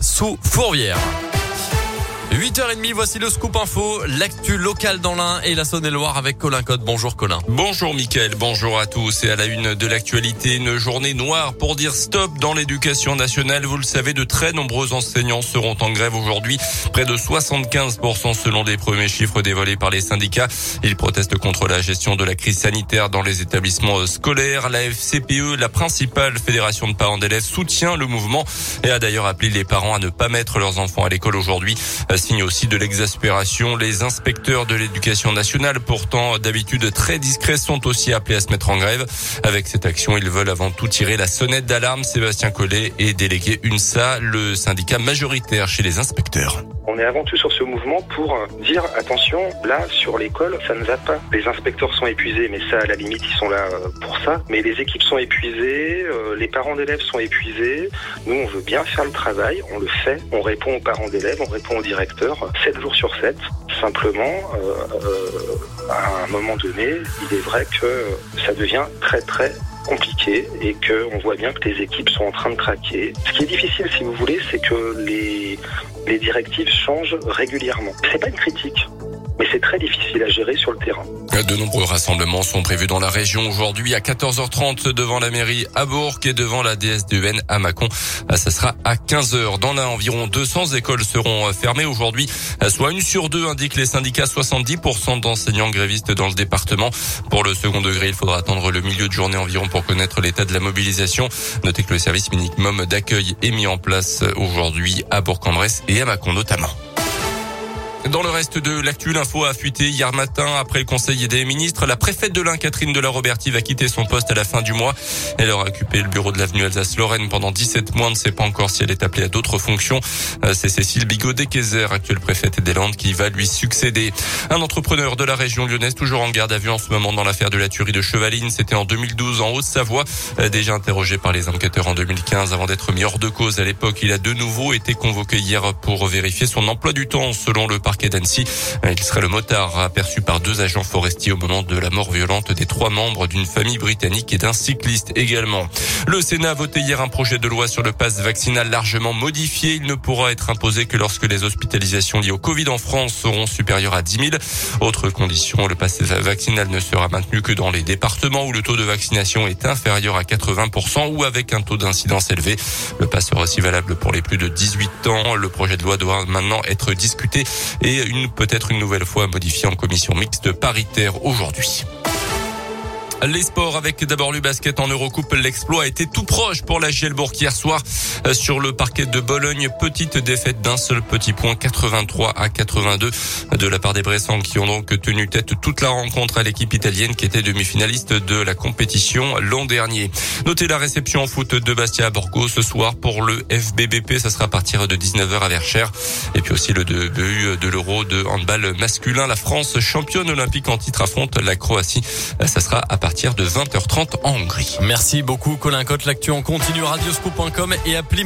Sous Fourvière. 8h30, voici le scoop info, l'actu locale dans l'Ain et la Saône-et-Loire avec Colin Code. Bonjour Colin. Bonjour Mickaël, bonjour à tous. Et à la une de l'actualité, une journée noire pour dire stop dans l'éducation nationale. Vous le savez, de très nombreux enseignants seront en grève aujourd'hui. Près de 75% selon les premiers chiffres dévoilés par les syndicats. Ils protestent contre la gestion de la crise sanitaire dans les établissements scolaires. La FCPE, la principale fédération de parents d'élèves, soutient le mouvement et a d'ailleurs appelé les parents à ne pas mettre leurs enfants à l'école aujourd'hui signe aussi de l'exaspération. Les inspecteurs de l'éducation nationale, pourtant d'habitude très discrets, sont aussi appelés à se mettre en grève. Avec cette action, ils veulent avant tout tirer la sonnette d'alarme. Sébastien Collet est délégué UNSA, le syndicat majoritaire chez les inspecteurs. On est avant tout sur ce mouvement pour dire attention, là sur l'école, ça ne va pas. Les inspecteurs sont épuisés, mais ça à la limite ils sont là euh, pour ça. Mais les équipes sont épuisées, euh, les parents d'élèves sont épuisés. Nous on veut bien faire le travail, on le fait, on répond aux parents d'élèves, on répond aux directeurs, 7 jours sur 7. Simplement, euh, à un moment donné, il est vrai que ça devient très très compliqué et que on voit bien que les équipes sont en train de craquer. Ce qui est difficile, si vous voulez, c'est que les, les directives changent régulièrement. C'est pas une critique mais c'est très difficile à gérer sur le terrain. De nombreux rassemblements sont prévus dans la région aujourd'hui à 14h30 devant la mairie à Bourg et devant la DSDEN à Mâcon. Ce sera à 15h. Dans l'un, environ 200 écoles seront fermées aujourd'hui, soit une sur deux, indiquent les syndicats, 70% d'enseignants grévistes dans le département. Pour le second degré, il faudra attendre le milieu de journée environ pour connaître l'état de la mobilisation. Notez que le service minimum d'accueil est mis en place aujourd'hui à Bourg-en-Bresse et à Mâcon notamment. Dans le reste de l'actu, l'info a fuité hier matin après le Conseil des ministres. La préfète de l'Ain, Catherine de la Robertie, va quitter son poste à la fin du mois. Elle aura occupé le bureau de l'avenue Alsace-Lorraine pendant 17 mois. On ne sait pas encore si elle est appelée à d'autres fonctions. Euh, c'est Cécile Bigot-Déquezer, actuelle préfète des Landes, qui va lui succéder. Un entrepreneur de la région lyonnaise, toujours en garde à vue en ce moment dans l'affaire de la tuerie de Chevaline. C'était en 2012 en Haute-Savoie. Euh, déjà interrogé par les enquêteurs en 2015 avant d'être mis hors de cause à l'époque. Il a de nouveau été convoqué hier pour vérifier son emploi du temps selon le parquet d'Annecy. Il serait le motard aperçu par deux agents forestiers au moment de la mort violente des trois membres d'une famille britannique et d'un cycliste également. Le Sénat a voté hier un projet de loi sur le pass vaccinal largement modifié. Il ne pourra être imposé que lorsque les hospitalisations liées au Covid en France seront supérieures à 10 000. Autre condition, le pass vaccinal ne sera maintenu que dans les départements où le taux de vaccination est inférieur à 80% ou avec un taux d'incidence élevé. Le pass sera aussi valable pour les plus de 18 ans. Le projet de loi doit maintenant être discuté et une peut-être une nouvelle fois modifié en commission mixte paritaire aujourd'hui. Les sports avec d'abord le basket en Eurocoupe. L'exploit a été tout proche pour la Gielbourg hier soir euh, sur le parquet de Bologne. Petite défaite d'un seul petit point, 83 à 82 de la part des Bressans qui ont donc tenu tête toute la rencontre à l'équipe italienne qui était demi-finaliste de la compétition l'an dernier. Notez la réception en foot de Bastia Borgo ce soir pour le FBBP. Ça sera à partir de 19h à Verchères. Et puis aussi le début de l'Euro de handball masculin. La France championne olympique en titre affronte la Croatie. Ça sera à partir partir de 20h30 en Hongrie. Merci beaucoup Colin Cotte. L'actu en continue radioscoop.com et appli